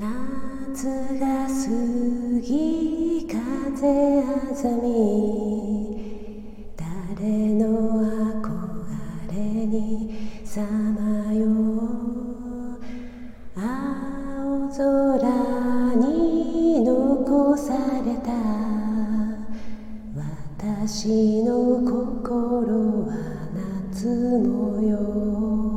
夏が過ぎ風あざみ誰の憧れにさまよう。青空に残された。私の心は夏模様。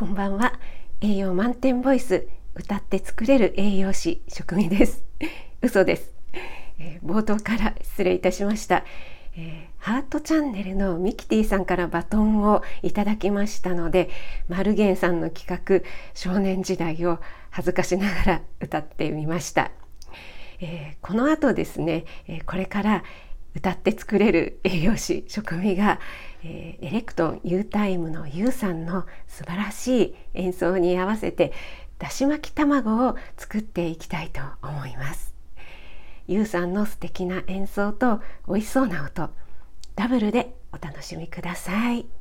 こんばんは。栄養満点ボイス。歌って作れる栄養士職味です。嘘です、えー、冒頭から失礼いたしました。えー、ハートチャンネルのミキティさんからバトンをいただきましたのでマルゲンさんの企画少年時代を恥ずかしながら歌ってみました、えー、この後ですね、えー、これから歌って作れる栄養士職味が、えー、エレクトン U タイムの U さんの素晴らしい演奏に合わせてだし巻き卵を作っていきたいと思います。ゆうさんの素敵な演奏と美味しそうな音ダブルでお楽しみください。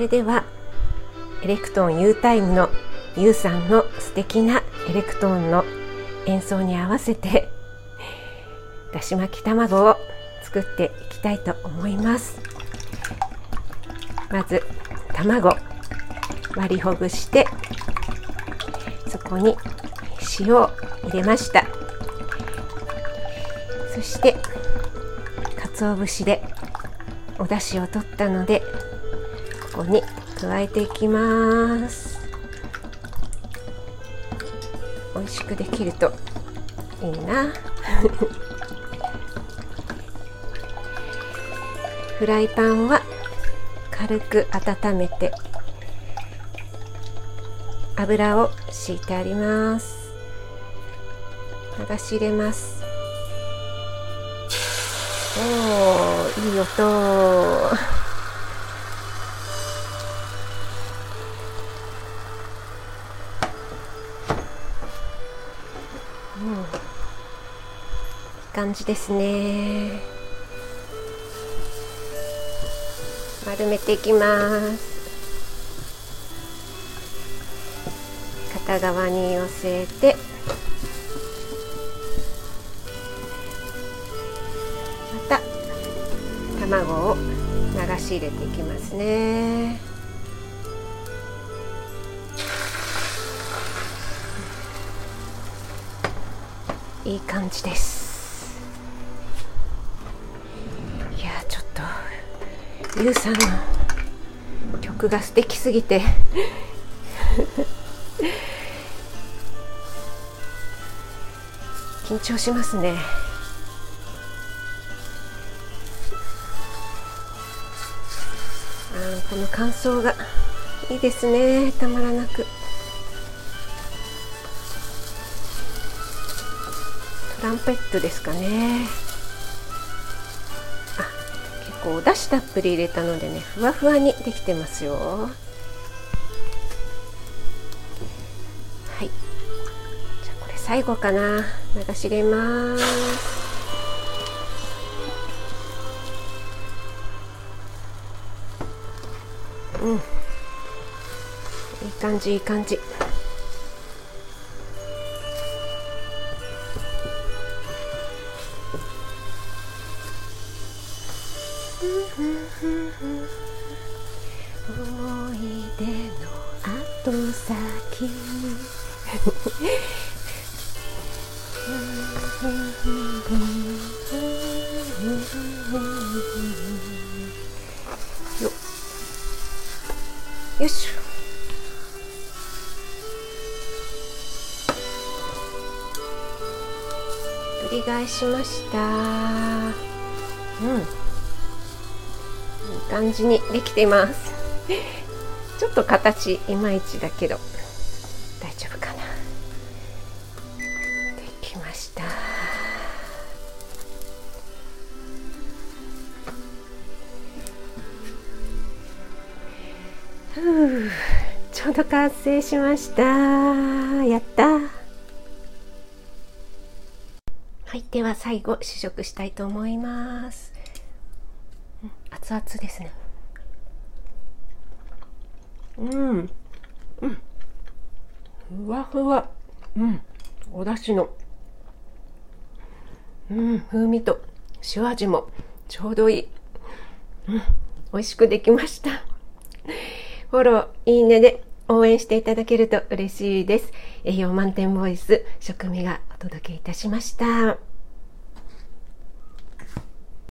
れではエレクトーン U タイムのゆうさんの素敵なエレクトーンの演奏に合わせてだし巻き卵を作っていきたいと思います。まず卵割りほぐしてそこに塩を入れましたそして鰹節でお出汁を取ったのでここに加えていきます。美味しくできるといいな。フライパンは軽く温めて油を敷いてあります。流し入れます。おーいい音。うん、いい感じですね。丸めていきます。片側に寄せて。また卵を流し入れていきますね。いい感じです。いやちょっとゆうさんの曲が素敵すぎて。緊張しますね。あこの感想がいいですね。たまらなく。ランペットですかね。こうだしたっぷり入れたのでねふわふわにできてますよ。はい。じゃあこれ最後かな。流し入れます。うん。いい感じいい感じ。思い出の後先よよし繰り返しました。うん。感じにできていますちょっと形いまいちだけど大丈夫かな。できました。ふうちょうど完成しました。やった。はいでは最後試食したいと思います。熱々ですね。うん。うん。ふわふわ。うん。お出汁の。うん。風味と塩味もちょうどいい、うん、美味しくできました。フォローいいねで応援していただけると嬉しいです。栄養満点ボイス食味がお届けいたしました。